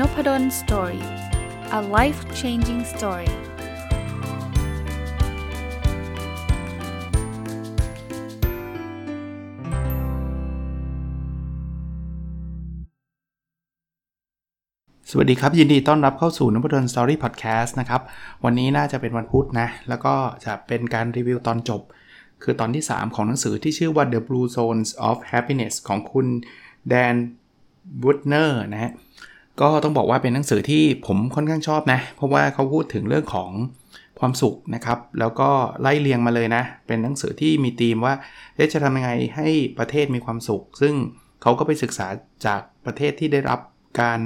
Nopadol's Story a life changing story สวัสดีครับ ยินดีต้อนรับเข้าสู่นพดล story พอดแคสต์นะครับ วันนี้น่าจะเป็นวันพุธนะ แล้วก็จะเป็นการรีวิวตอนจบ คือตอนที่ 3 ของหนังสือที่ชื่อว่า The Blue Zones of Happiness ของคุณแดนบูตเนอร์นะฮะ ก็ต้องบอกว่าเป็นหนังสือที่ผมค่อนข้างชอบนะ เพราะว่าเขาพูดถึงเรื่องของความสุขนะครับ แล้วก็ไล่เรียงมาเลยนะ เป็นหนังสือที่มีธีมว่าจะทำยังไงให้ประเทศมีความสุข ซึ่งเขาก็ไปศึกษาจากประเทศที่ได้รับการ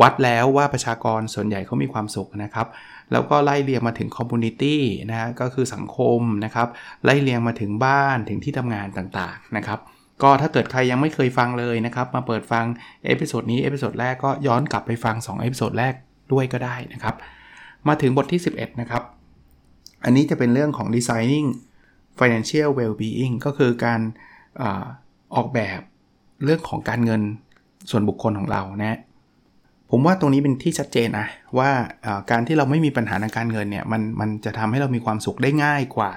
วัดแล้วว่าประชากรส่วนใหญ่เขามีความสุขนะครับ แล้วก็ไล่เรียงมาถึงคอมมูนิตี้นะก็คือสังคมนะครับ ไล่เรียงมาถึงบ้านถึงที่ทำงานต่างๆนะครับ ก็ถ้าเกิดใครยังไม่เคยฟังเลยนะครับ มาเปิดฟัง episode นี้ episode แรกก็ย้อนกลับไปฟัง2 episode แรกด้วยก็ได้นะครับ มาถึงบทที่ 11 นะครับ อันนี้จะเป็นเรื่องของ designing financial well-being ก็คือการออกแบบเรื่องของการเงินส่วนบุคคลของเรานะผมว่าตรงนี้เป็นที่ชัดเจนนะว่าการที่เราไม่มีปัญหาทางการเงินเนี่ยมันมันจะทำให้เรามีความสุขได้ง่ายกว่า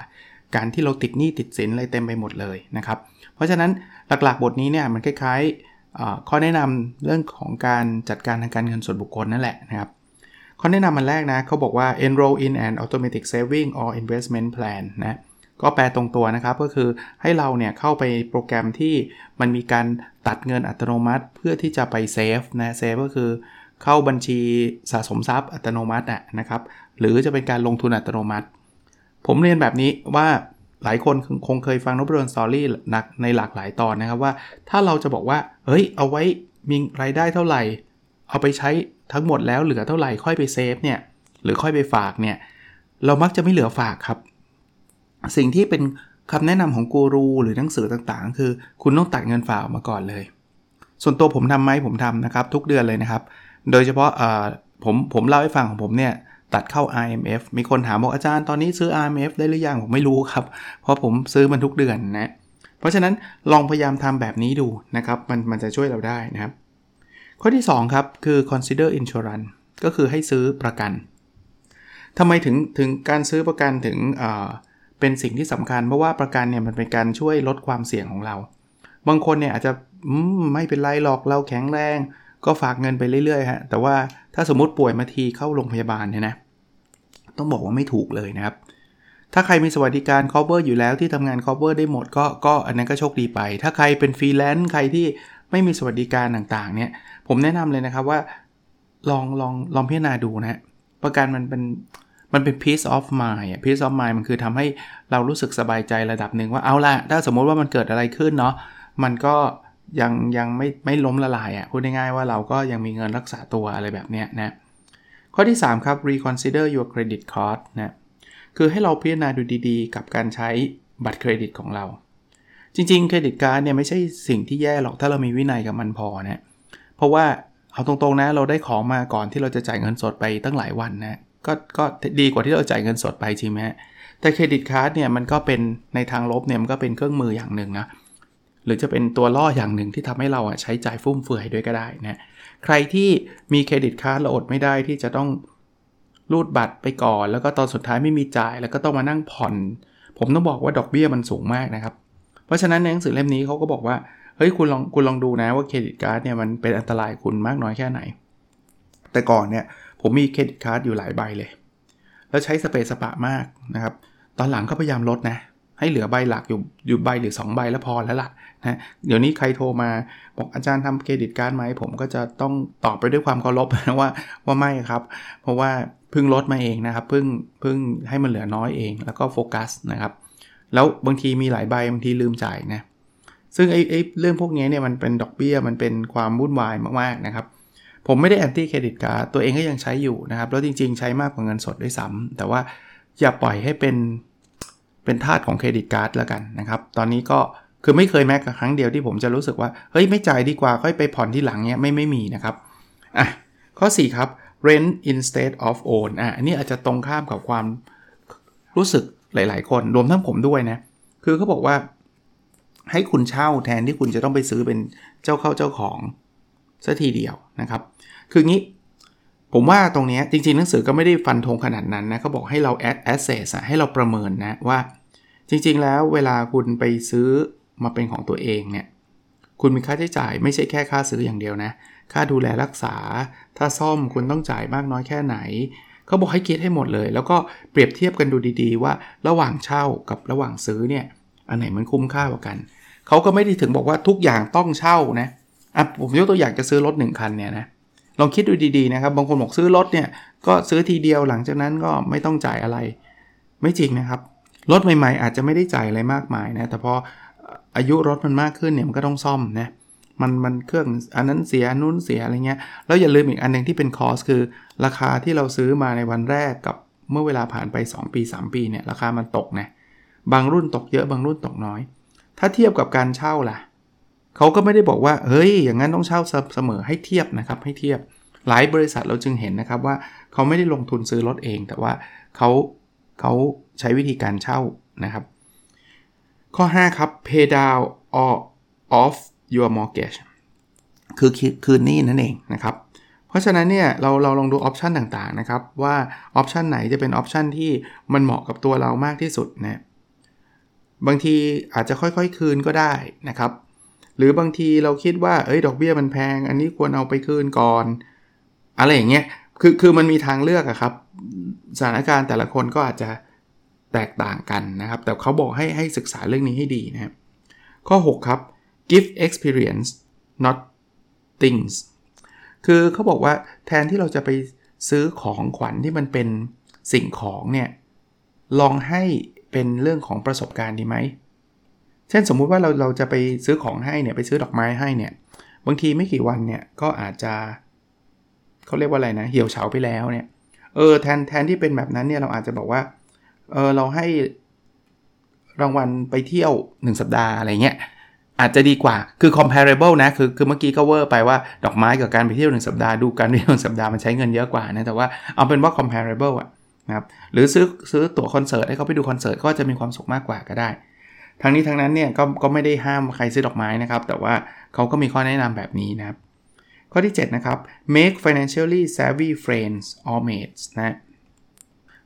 การที่เราติดหนี้ติดสินอะไรเต็มไปหมดเลยนะครับ เพราะฉะนั้นหลักๆ บทนี้เนี่ยมันคล้ายๆข้อแนะนำเรื่องของการจัดการทางการเงินส่วนบุคคลนั่นแหละนะครับข้อแนะนำอันแรกนะเขาบอกว่า enroll in an automatic saving or investment plan นะก็แปลตรงตัวนะครับ ก็คือให้เราเนี่ยเข้าไปโปรแกรมที่มันมีการตัดเงินอัตโนมัติ เพื่อที่จะไป save นะ save ก็คือเข้าบัญชีสะสมทรัพย์อัตโนมัตินะครับ หรือจะเป็นการลงทุนอัตโนมัติ ผมเรียนแบบนี้ว่า หลายคนคงเคยฟังนบรนสตอรี่นักในหลากหลายตอนนะครับว่า ถ้าเราจะบอกว่าเฮ้ย เอาไว้มีรายได้เท่าไหร่ เอาไปใช้ทั้งหมดแล้วเหลือเท่าไหร่ค่อยไปเซฟเนี่ยหรือค่อยไปฝากเนี่ยเรามักจะไม่เหลือฝากครับ สิ่งที่เป็นคำแนะนำของกูรูหรือหนังสือต่างๆ คือ คุณต้องตัดเงินฝากมาก่อนเลย ส่วนตัวผมทำไหมผมทำนะครับ ทุกเดือนเลยนะครับ โดยเฉพาะผมผมเล่าให้ฟังของผมเนี่ย ตัดเข้า IMF มีคนถามบอกอาจารย์ตอนนี้ซื้อ IMF ได้หรือยังผมไม่รู้ครับ เพราะผมซื้อมันทุกเดือนนะ เพราะฉะนั้นลองพยายามทำแบบนี้ดูนะครับมันมันจะช่วยเราได้นะครับ ข้อที่ 2 ครับ คือ consider insurance ก็คือให้ซื้อประกันทำไมถึงถึงการซื้อประกันถึงเป็นสิ่งที่สำคัญเพราะว่าประกันเนี่ยมันเป็นการช่วยลดความเสี่ยงของเรา บางคนเนี่ยอาจจะไม่เป็นไรหรอกเราแข็งแรง ก็ฝากเงินไปเรื่อยๆฮะแต่ว่าถ้าสมมติป่วยมาทีเข้าโรงพยาบาลเนี่ยนะต้องบอกว่าไม่ถูกเลยนะครับ ถ้าใครมีสวัสดิการ cover อยู่แล้วที่ทำงาน cover ได้หมดก็ก็อันนั้นก็โชคดีไป ถ้าใครเป็นฟรีแลนซ์ใครที่ไม่มีสวัสดิการต่างๆ เนี่ย ผมแนะนำเลยนะครับว่าลองลองลองพิจารณาดูนะ ประกันมันเป็นมันเป็น peace of mind peace of mind มันคือทำให้เรารู้สึกสบายใจระดับหนึ่งว่าเอาละถ้าสมมติว่ามันเกิดอะไรขึ้นเนาะมันก็ ยังยังไม่ไม่ล้มละลายอะ่ะพูดง่ายๆว่าเราก็ยังมีเงินรักษาตัวอะไรแบบเนี้ยนะข้อที่ 3 ครับ reconsider your credit card นะคือให้เราพิจารณาดูดีๆ กับการใช้บัตรเครดิตของเรา จริงๆ เครดิตการ์ดเนี่ยไม่ใช่สิ่งที่แย่หรอกถ้าเรามีวินัยกับมันพอนะเพราะว่าเอาตรงๆนะเราได้ของมาก่อนที่เราจะจ่ายเงินสดไปตั้งหลายวันนะก็ก็ดีกว่าที่เราจ่ายเงินสดไปจริงไหมแต่ credit card เนี่ยมันก็เป็นในทางลบเนี่ยมันก็เป็นเครื่องมืออย่างหนึ่งนะ หรือจะเป็นตัวล่ออย่างหนึ่งที่ทำให้เราใช้จ่ายฟุ่มเฟือยด้วยก็ได้นะใครที่มี credit card เราอดไม่ได้ที่จะต้องรูดบัตรไปก่อน แล้วก็ตอนสุดท้ายไม่มีจ่าย แล้วก็ต้องมานั่งผ่อน ผมต้องบอกว่าดอกเบี้ยมันสูงมากนะครับ เพราะฉะนั้นในหนังสือเล่มนี้เขาก็บอกว่าเฮ้ยคุณลองคุณลองดูนะว่า credit card เนี่ยมันเป็นอันตรายคุณมากน้อยแค่ไหน แต่ก่อนเนี่ยผมมี credit card อยู่หลายใบเลย แล้วใช้สะเปะสะปะมากนะครับ ตอนหลังก็พยายามลดนะ ให้เหลือใบหลักอยู่อยู่ใบหรือ 2 ใบแล้วพอแล้วล่ะนะเดี๋ยวนี้ใครโทรมาบอกอาจารย์ทำ credit card ไหมผมก็จะต้องตอบไปด้วยความเคารพนะว่าว่าไม่ครับ เพราะว่าเพิ่งลดมาเองนะครับเพิ่งเพิ่งให้มันเหลือน้อยเอง แล้วก็โฟกัสนะครับ แล้วบางทีมีหลายใบบางทีลืมจ่ายนะซึ่งไอ้ไอ้เรื่องพวกนี้เนี่ยมันเป็นดอกเบี้ยมันเป็นความวุ่นวายมากๆนะครับผมไม่ได้แอนตี้เครดิตการ์ดตัวเองก็ยังใช้อยู่นะครับ แล้วจริงๆ ใช้มากกว่าเงินสดด้วยซ้ำแต่ว่าอย่าปล่อยให้เป็น เป็นทาสของเครดิตการ์ดแล้วกันนะครับ ตอนนี้ก็คือไม่เคยแม้กครั้งเดียวที่ผมจะรู้สึกว่า เฮ้ย ไม่จ่ายดีกว่า ค่อยไปผ่อนที่หลังเนี้ยไม่ไม่มีนะครับ อะ ข้อ 4 ครับ rent instead of own อะอันนี้อาจจะตรงข้ามกับความรู้สึกหลาย ๆ คนรวมทั้งผมด้วยนะ คือเขาบอกว่า ให้คุณเช่าแทนที่คุณจะต้องไปซื้อเป็นเจ้าเข้าเจ้าของสัทีเดียวนะครับ คืองี้ ผมว่าตรงนี้จริงๆ หนังสือก็ไม่ได้ฟันธงขนาดนั้นนะเขาบอกให้เรา add assess ให้เราประเมินนะว่าจริงๆ แล้วเวลาคุณไปซื้อมาเป็นของตัวเองเนี่ยคุณมีค่าใช้จ่ายไม่ใช่แค่ค่าซื้ออย่างเดียวนะ ค่าดูแลรักษา ถ้าซ่อมคุณต้องจ่ายมากน้อยแค่ไหน เขาบอกให้คิดให้หมดเลย แล้วก็เปรียบเทียบกันดูดีๆ ว่าระหว่างเช่ากับระหว่างซื้อเนี่ยอันไหนมันคุ้มค่ากว่ากัน เขาก็ไม่ได้ถึงบอกว่าทุกอย่างต้องเช่านะอะผมยกตัวอย่างจะซื้อรถ1คันเนี่ยนะ ลองคิดดูดีๆนะครับ บางคนบอกซื้อรถเนี่ยก็ซื้อทีเดียวหลังจากนั้นก็ไม่ต้องจ่ายอะไร ไม่จริงนะครับ รถใหม่ๆ อาจจะไม่ได้จ่ายอะไรมากมายนะ แต่พออายุรถมันมากขึ้นเนี่ยมันก็ต้องซ่อมนะมันมันเครื่องอันนั้นเสียนู้นเสียอะไรเงี้ยแล้วอย่าลืมอีกอันหนึ่งที่เป็นคอสคือ ราคาที่เราซื้อมาในวันแรกกับเมื่อเวลาผ่านไป 2 ปี 3 ปีเนี่ยราคามันตกนะบางรุ่นตกเยอะบางรุ่นตกน้อย ถ้าเทียบกับการเช่าล่ะ เขาก็ไม่ได้บอกว่า เฮ้ย อย่างนั้นต้องเช่าเสมอให้เทียบนะครับให้เทียบ หลายบริษัทเราจึงเห็นนะครับว่าเขาไม่ได้ลงทุนซื้อรถเอง แต่ว่าเขาเขาใช้วิธีการเช่านะครับ ข้อ 5 ครับ pay down or off your mortgage คือคืนหนี้นั่นเองนะครับ เพราะฉะนั้นเนี่ยเราเราลองดู option ต่างๆนะครับ ว่า option ไหนจะเป็น option ที่มันเหมาะกับตัวเรามากที่สุดนะบางทีอาจจะค่อยๆ คืนก็ได้นะครับ หรือบางทีเราคิดว่าเอ้ยดอกเบี้ยมันแพง อันนี้ควรเอาไปคืนก่อน อะไรอย่างเงี้ยคือคือมันมีทางเลือกอะครับ สถานการณ์แต่ละคนก็อาจจะแตกต่างกันนะครับ แต่เขาบอกให้ให้ศึกษาเรื่องนี้ให้ดีนะครับ ข้อ 6 ครับ give experience not things คือเขาบอกว่าแทนที่เราจะไปซื้อของขวัญที่มันเป็นสิ่งของเนี่ย ลองให้เป็นเรื่องของประสบการณ์ดีไหม เช่นสมมุติว่าเราเราจะไปซื้อของให้เนี่ยไปซื้อดอกไม้ให้เนี่ยบางทีไม่กี่วันเนี่ยก็อาจจะเขาเรียกว่าอะไรนะ เหี่ยวเฉาไปแล้วเนี่ยเออแทนแทนที่เป็นแบบนั้นเนี่ยเราอาจจะบอกว่าเออเราให้รางวัลไปเที่ยว 1 สัปดาห์อะไรเงี้ยอาจจะดีกว่าคือ comparable นะคือคือเมื่อกี้ก็เวอร์ไปว่าดอกไม้กับการไปเที่ยวหนึ่งสัปดาห์ดูการไปเที่ยวสัปดาห์มันใช้เงินเยอะกว่านะแต่ว่าเอาเป็นว่า comparable อะนะครับหรือซื้อซื้อตั๋วคอนเสิร์ตให้เขาไปดูคอนเสิร์ตก็จะมีความสุขมากกว่าก็ได้ ทั้งนี้ทั้งนั้นเนี่ยก็ก็ไม่ได้ห้ามใครซื้อดอกไม้นะครับ แต่ว่าเขาก็มีข้อแนะนำแบบนี้นะครับ ข้อที่ 7 นะครับ make financially savvy friends or mates นะ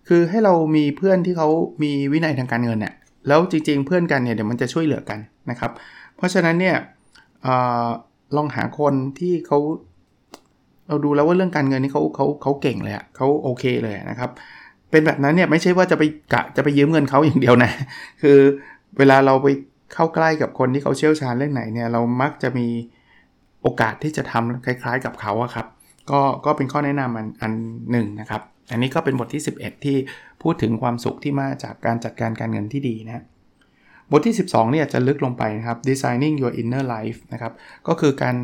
คือให้เรามีเพื่อนที่เขามีวินัยทางการเงินเนี่ยแล้วจริงๆ เพื่อนกันเนี่ยเดี๋ยวมันจะช่วยเหลือกันนะครับ เพราะฉะนั้นเนี่ยอลองหาคนที่เขาเราดูแล้วว่าเรื่องการเงินนี่เขาเขาเขาเก่งเลยอะเขาโอเคเลยนะครับ เป็นแบบนั้นเนี่ยไม่ใช่ว่าจะไปกะจะไปยืมเงินเขาอย่างเดียวนะ คือ เวลาเราไปเข้าใกล้กับคนที่เขาเชี่ยวชาญเรื่องไหนเนี่ยเรามักจะมีโอกาสที่จะทำคล้าย ๆ กับเขาอะครับ ก็ก็เป็นข้อแนะนำอันอันหนึ่งนะครับ อันนี้ก็เป็นบทที่ 11 ที่พูดถึงความสุขที่มาจากการจัดการการเงินที่ดีนะบทที่ 12เนี่ยจะลึกลงไปนะครับ designing your inner life นะครับก็คือการ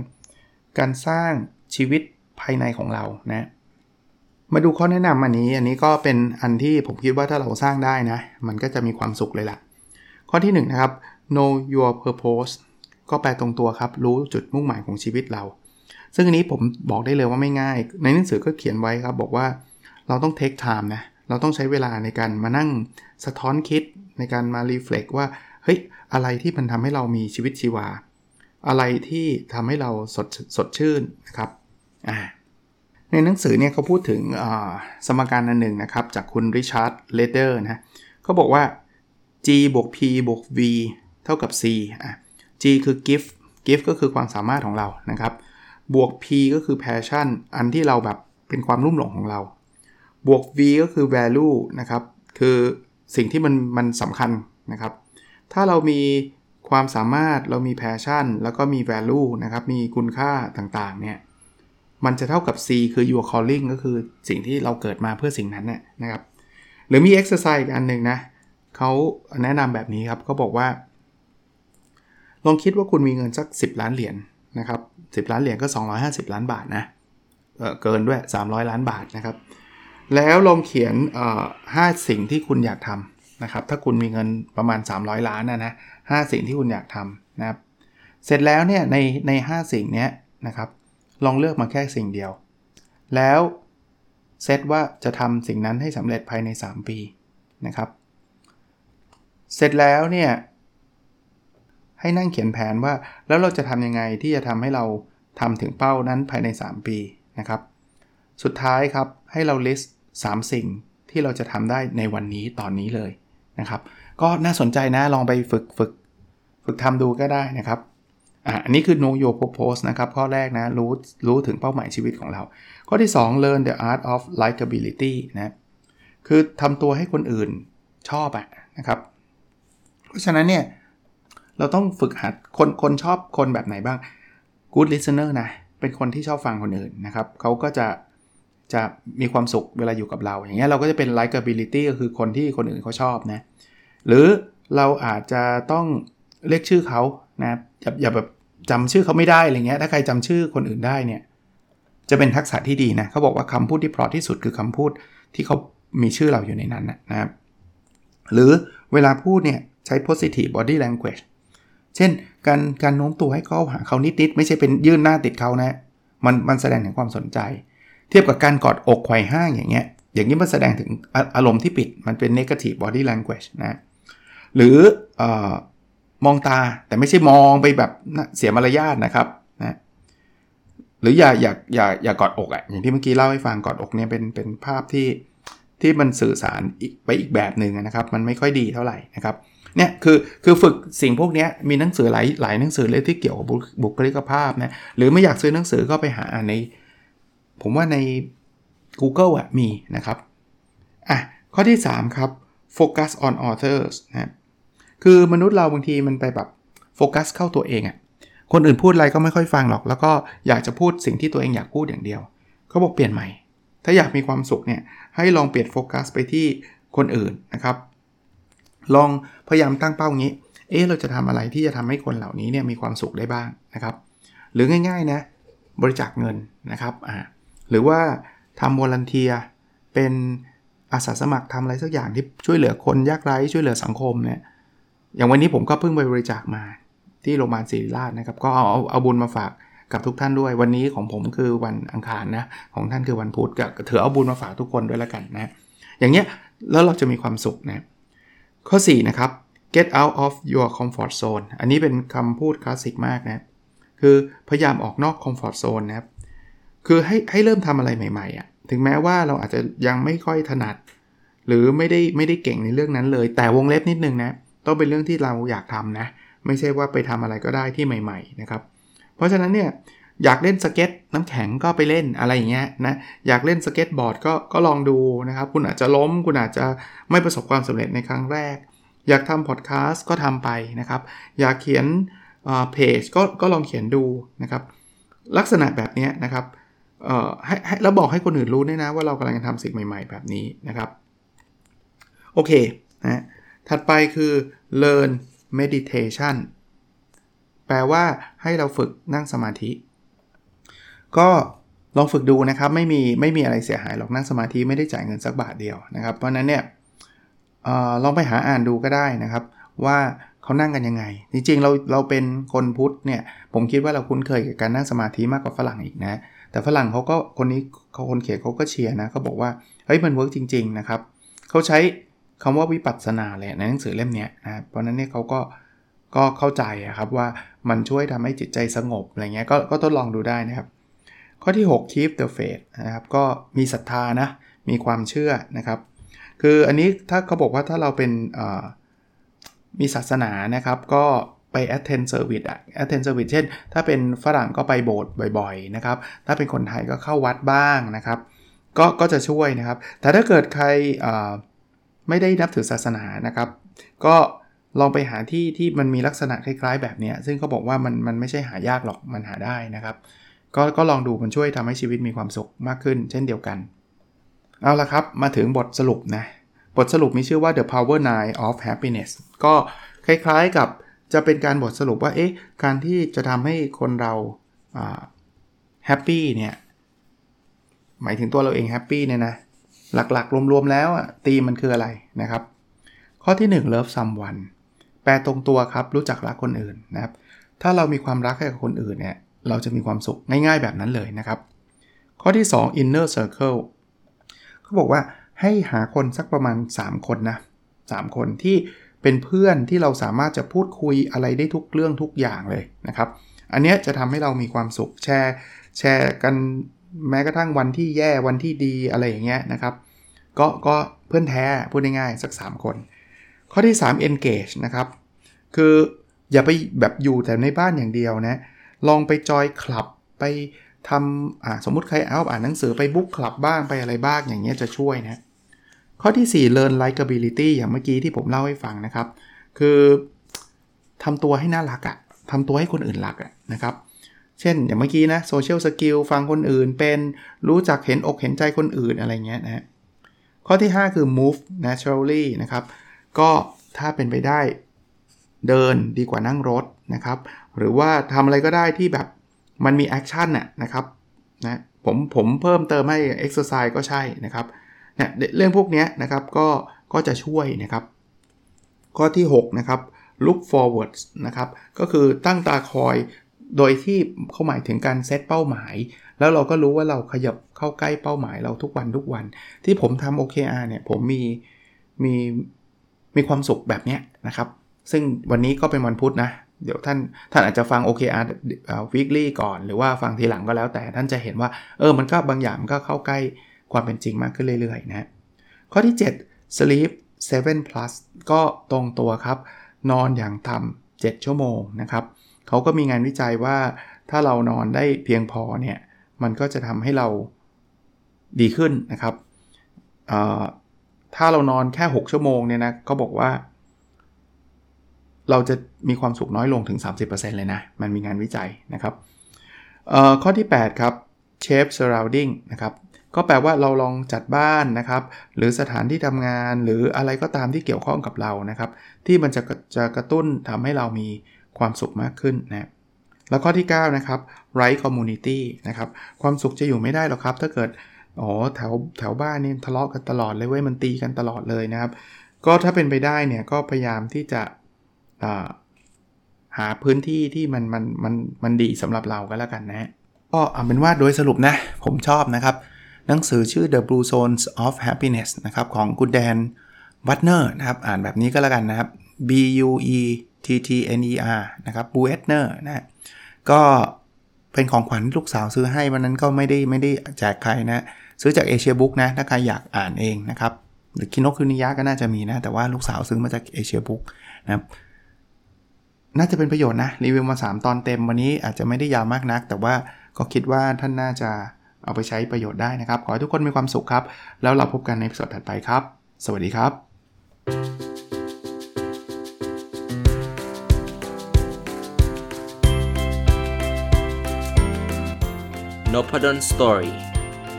การสร้างชีวิตภายในของเรานะมาดูข้อแนะนำอันนี้ อันนี้ก็เป็นอันที่ผมคิดว่าถ้าเราสร้างได้นะ มันก็จะมีความสุขเลยล่ะ ข้อที่1นะครับ know your purpose ก็แปลตรงตัวครับ รู้จุดมุ่งหมายของชีวิตเรา ซึ่งอันนี้ผมบอกได้เลยว่าไม่ง่าย ในหนังสือก็เขียนไว้ครับ บอกว่าเราต้อง take time นะ เราต้องใช้เวลาในการมานั่งสะท้อนคิดในการมา reflect ว่า เฮ้ย อะไรที่มันทำให้เรามีชีวิตชีวา อะไรที่ทำให้เราสดสดชื่นนะครับอ่าในหนังสือเนี่ยเขาพูดถึงสมการอันหนึ่งนะครับ จากคุณริชาร์ดเลเดอร์นะเขาบอกว่า g บวก p บวก v เท่ากับ c อะ g คือ gift gift ก็คือความสามารถของเรานะครับ บวก p ก็คือ passion อันที่เราแบบเป็นความรุ่มหลงของเรา บวก v ก็คือ value นะครับ คือสิ่งที่มันมันสำคัญนะครับ ถ้าเรามีความสามารถเรามีแพชชั่นแล้วก็มี value นะครับ มีคุณค่าต่างๆ เนี่ย มันจะเท่ากับ C คือ your calling ก็คือสิ่งที่เราเกิดมาเพื่อสิ่งนั้นนะครับ หรือมี exercise อันหนึ่งนะ เขาแนะนำแบบนี้ครับเขาบอกว่า ลองคิดว่าคุณมีเงินสัก 10 ล้านเหรียญนนะครับ10ล้านเหรียญก็ 250 ล้านบาทนะเเกินด้วย 300 ล้านบาทนะครับ แล้วลองเขียนห้าสิ่งที่คุณอยากทำนะครับ ถ้าคุณมีเงินประมาณ 300 ล้านนะนะห้าสิ่งที่คุณอยากทำนะครับ เสร็จแล้วเนี่ยในใน5สิ่งนี้นะครับ ลองเลือกมาแค่สิ่งเดียว แล้วเซตว่าจะทำสิ่งนั้นให้สำเร็จภายใน 3 ปีนะครับ เสร็จแล้วเนี่ยให้นั่งเขียนแผนว่าแล้วเราจะทำยังไงที่จะทำให้เราทำถึงเป้านั้นภายใน 3 ปีนะครับ สุดท้ายครับให้เรา list 3 สิ่งที่เราจะทำได้ในวันนี้ตอนนี้เลยนะครับ ก็น่าสนใจนะลองไปฝึกฝึกฝึกทำดูก็ได้นะครับอันนี้คือ know your purpose นะครับ ข้อแรกนะ รู้รู้ถึงเป้าหมายชีวิตของเรา ข้อที่ 2 learn the art of likability นะ คือทำตัวให้คนอื่นชอบอะนะครับ เพราะฉะนั้นเนี่ย เราต้องฝึกหัดคนคนชอบคนแบบไหนบ้าง good listener นะ เป็นคนที่ชอบฟังคนอื่นนะครับเขาก็จะจะมีความสุขเวลาอยู่กับเรา อย่างเงี้ยเราก็จะเป็น likability ก็คือคนที่คนอื่นเขาชอบนะ หรือเราอาจจะต้องเรียกชื่อเขานะอย่าอย่าแบบจำชื่อเขาไม่ได้อะไรเงี้ยถ้าใครจำชื่อคนอื่นได้เนี่ยจะเป็นทักษะที่ดีนะเขาบอกว่าคำพูดที่เพราะที่สุดคือคำพูดที่เขามีชื่อเราอยู่ในนั้นนะครับ หรือเวลาพูดเนี่ยใช้ positive body language เช่น การการโน้มตัวให้เขาหาเขานิดๆไม่ใช่เป็นยื่นหน้าติดเขานะมันมันแสดงถึงความสนใจ เทียบกับการกอดอกไขว่ห้างอย่างเงี้ยอย่างนี้มันแสดงถึงอารมณ์ที่ปิดมันเป็น negative body language นะหรืออมองตาแต่ไม่ใช่มองไปแบบเสียมารยาทนะครับนะหรืออย่าอย่าอย่าอย่ากอดอกอะ่ะอย่างที่เมื่อกี้เล่าให้ฟังกอดอกเนี่ยเป็นเป็นภาพที่ ที่มันสื่อสารอีกไปอีกแบบหนึ่งนะครับ มันไม่ค่อยดีเท่าไหร่นะครับเนี่ยคือคือฝึกสิ่งพวกนี้มีหนังสือหลายหลายหนังสือเลยที่เกี่ยวกับบุคลิกภาพนะหรือไม่อยากซื้อหนังสือก็ไปหาใน ผมว่าใน Google อะมีนะครับอะข้อที่ 3 ครับ focus on authors นะคือมนุษย์เราบางทีมันไปแบบโฟกัสเข้าตัวเองอะ่ะคนอื่นพูดอะไรก็ไม่ค่อยฟังหรอก แล้วก็อยากจะพูดสิ่งที่ตัวเองอยากพูดอย่างเดียว เขาบอกเปลี่ยนใหม่ ถ้าอยากมีความสุขเนี่ย ให้ลองเปลี่ยนโฟกัสไปที่คนอื่นนะครับ ลองพยายามตั้งเป้างี้ เอ๊ะเราจะทำอะไรที่จะทำให้คนเหล่านี้เนี่ยมีความสุขได้บ้างนะครับ หรือง่ายๆนะบริจาคเงินนะครับอ่าหรือว่าทำวอลันเทียเป็นอาสาสมัครทำอะไรสักอย่างที่ช่วยเหลือคนยากไร้ช่วยเหลือสังคมเนี่ยอย่างวันนี้ผมก็เพิ่งไปบริจาคมาที่โรงพยาบาลศิริราชนะครับ ก็เอาเอาเอาบุญมาฝาก กับทุกท่านด้วย วันนี้ของผมคือวันอังคารนะ ของท่านคือวันพุธก็ถือเอาบุญมาฝากทุกคนด้วยล้วกันนะ อย่างเงี้ยแล้วเราจะมีความสุขนะ ข้อ 4 นะครับ get out of your comfort zone อันนี้เป็นคำพูดคลาสสิกมากนะ คือพยายามออกนอก comfort zone นะครับ คือให้ให้เริ่มทำอะไรใหม่ๆอะ่ะ ถึงแม้ว่าเราอาจจะยังไม่ค่อยถนัด หรือไม่ได้ไม่ได้เก่งในเรื่องนั้นเลย แต่วงเล็บนิดนึงนะ ต้องเป็นเรื่องที่เราอยากทำนะ ไม่ใช่ว่าไปทำอะไรก็ได้ที่ใหม่ ๆ นะครับ เพราะฉะนั้นเนี่ยอยากเล่นสเก็ตน้ำแข็งก็ไปเล่นอะไรอย่างเงี้ยนะอยากเล่นสเก็ตบอร์ดก็ก็ลองดูนะครับ คุณอาจจะล้ม คุณอาจจะไม่ประสบความสำเร็จในครั้งแรก อยากทำพอดแคสต์ก็ทำไปนะครับ อยากเขียนเพจก็ก็ลองเขียนดูนะครับ ลักษณะแบบนี้นะครับให้ให้แล้วบอกให้คนอื่นรู้ด้วยนะว่าเรากำลังทำสิ่งใหม่ๆ แบบนี้นะครับ โอเคนะถัดไปคือ learn meditation แปลว่าให้เราฝึกนั่งสมาธิ ก็ลองฝึกดูนะครับไม่มีไม่มีอะไรเสียหายหรอกนั่งสมาธิไม่ได้จ่ายเงินสักบาทเดียวนะครับ เพราะนั้นเนี่ยออลองไปหาอ่านดูก็ได้นะครับ ว่าเขานั่งกันยังไง จริงๆเราเราเป็นคนพุทธเนี่ยผมคิดว่าเราคุ้นเคยกับการนั่งสมาธิมากกว่าฝรั่งอีกนะแต่ฝรั่งเขาก็คนนี้เขาคนเขียนเขาก็เชียร์นะเขาบอกว่าเฮ้ยมัน work จริง ๆ นะครับเขาใช้คำว่าวิปัสสนาเลยในหนังสือเล่มนี้นะเพราะนั้นเนี่ยเขาก็ ก็เข้าใจครับว่ามันช่วยทำให้จิตใจสงบอะไรเงี้ยก็ก็ทดลองดูได้นะครับ ข้อที่ 6 keep the faith นะครับก็มีศรัทธานะมีความเชื่อนะครับ คืออันนี้ถ้าเขาบอกว่าถ้าเราเป็นมีศาสนานะครับก็ไป attend service อะ attend service เช่น ถ้าเป็นฝรั่งก็ไปโบสถ์บ่อยๆนะครับ ถ้าเป็นคนไทยก็เข้าวัดบ้างนะครับ ก็ก็จะช่วยนะครับ แต่ถ้าเกิดใครไม่ได้นับถือศาสนานะครับ ก็ ลองไปหาที่ที่มันมีลักษณะคล้ายๆ แบบนี้ซึ่งเขาบอกว่ามันมันไม่ใช่หายากหรอกมันหาได้นะครับ ก็ก็ลองดูมันช่วยทำให้ชีวิตมีความสุขมากขึ้น เช่นเดียวกัน เอาละครับ มาถึงบทสรุปนะบทสรุปมีชื่อว่า The Power Nine of Happiness ก็คล้ายๆกับจะเป็นการบทสรุปว่าเอ๊ะการที่จะทำให้คนเราแฮปปี้เนี่ยหมายถึงตัวเราเองแฮปปี้เนี่ยนะหลักๆ รวมๆแล้วตีมันคืออะไรนะครับ ข้อที่ 1 love someone ปลตรงตัวครับรู้จักรักคนอื่นนะครับ ถ้าเรามีความรักให้กับคนอื่นเนี่ยเราจะมีความสุขง่ายๆแบบนั้นเลยนะครับ ข้อที่ 2 inner circle เขาบอกว่าให้หาคนสักประมาณ 3 คนนะ3คนที่เป็นเพื่อนที่เราสามารถจะพูดคุยอะไรได้ทุกเรื่องทุกอย่างเลยนะครับ อันนี้จะทำให้เรามีความสุขแชร์แชร์กันแม้กระทั่งวันที่แย่วันที่ดีอะไรอย่างเงี้ยนะครับ ก็ก็เพื่อนแท้พูดง่ายๆสัก 3 คน ข้อที่ 3 engage นะครับ คืออย่าไปแบบอยู่แต่ในบ้านอย่างเดียวนะ ลองไปจอยคลับไปทำสมมุติใครเอาอ่านหนังสือไปบุ๊กคลับบ้างไปอะไรบ้างอย่างเงี้ยจะช่วยนะ ข้อที่ 4 learn likability อย่างเมื่อกี้ที่ผมเล่าให้ฟังนะครับ คือทำตัวให้น่ารักอะทำตัวให้คนอื่นรักอะนะครับ เช่นอย่างเมื่อกี้นะ social skill ฟังคนอื่นเป็นรู้จักเห็นอกเห็นใจคนอื่นอะไรเงี้ยนะข้อที่ 5 คือ move naturally นะครับ ก็ถ้าเป็นไปได้ เดินดีกว่านั่งรถนะครับ หรือว่าทำอะไรก็ได้ที่แบบมันมี action น่ะนะครับนะผมผมเพิ่มเติมให้ exercise ก็ใช่นะครับนะเรื่องพวกนี้นะครับก็ก็จะช่วยนะครับ ข้อที่ 6 นะครับ look forward นะครับ ก็คือตั้งตาคอยโดยที่เขาหมายถึงการเซตเป้าหมาย แล้วเราก็รู้ว่าเราขยับเข้าใกล้เป้าหมายเราทุกวันทุกวัน ที่ผมทำ OKR เนี่ยผมมีมีมีความสุขแบบนี้นะครับ ซึ่งวันนี้ก็เป็นวันพุธนะ เดี๋ยวท่านท่านอาจจะฟัง OKR weekly ก่อนหรือว่าฟังทีหลังก็แล้วแต่ท่านจะเห็นว่า เออมันก็บางอย่างมันก็เข้าใกล้ความเป็นจริงมากขึ้นเรื่อยๆนะข้อที่ 7 sleep 7 plus ก็ตรงตัวครับ นอนอย่างต่ำ7ชั่วโมงนะครับเขาก็มีงานวิจัยว่าถ้าเรานอนได้เพียงพอเนี่ย มันก็จะทำให้เราดีขึ้นนะครับ ถ้าเรานอนแค่ 6 ชั่วโมงเนี่ยนะเขาบอกว่า เราจะมีความสุขน้อยลงถึง 30%เลยนะ มันมีงานวิจัยนะครับข้อที่ 8 ครับ shape surrounding นะครับก็แปลว่าเราลองจัดบ้านนะครับ หรือสถานที่ทำงานหรืออะไรก็ตามที่เกี่ยวข้องกับเรานะครับ ที่มันจะจะกระตุ้นทำให้เรามีความสุขมากขึ้นนะแล้วข้อที่ 9 นะครับ right community นะครับ ความสุขจะอยู่ไม่ได้หรอกครับ ถ้าเกิดอ๋อแถวแถวบ้านนี่ทะเลาะกันตลอดเลยเว้ยมันตีกันตลอดเลยนะครับ ก็ถ้าเป็นไปได้เนี่ยก็พยายามที่จะ หาพื้นที่ที่มันมันมันมันดีสำหรับเราก็แล้วกันนะก็เอาเป็นว่าโดยสรุปนะ ผมชอบนะครับ หนังสือชื่อ The Blue Zones of Happiness นะครับ ของคุณแดนวัตเนอร์นะครับ อ่านแบบนี้ก็แล้วกันนะครับ B U E T T N E R นะครับ b u e t n e r นะก็เป็นของขวัญลูกสาวซื้อให้วันนั้นก็ไม่ได้ไม่ได้แจกใครนะ ซื้อจากเอเชียบุ๊กนะ ถ้าใครอยากอ่านเองนะครับ หรือคินกคุนิยะก็น่าจะมีนะ แต่ว่าลูกสาวซื้อมาจากเอเชียบุ๊กนะครับ น่าจะเป็นประโยชน์นะ รีวิวมา 3 ตอนเต็มวันนี้อาจจะไม่ได้ยาวมากนัก แต่ว่าก็คิดว่าท่านน่าจะเอาไปใช้ประโยชน์ได้นะครับ ขอให้ทุกคนมีความสุขครับ แล้วเราพบกันในสดถัดไปครับ สวัสดีครับ n o p a d o n Story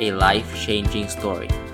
a life changing story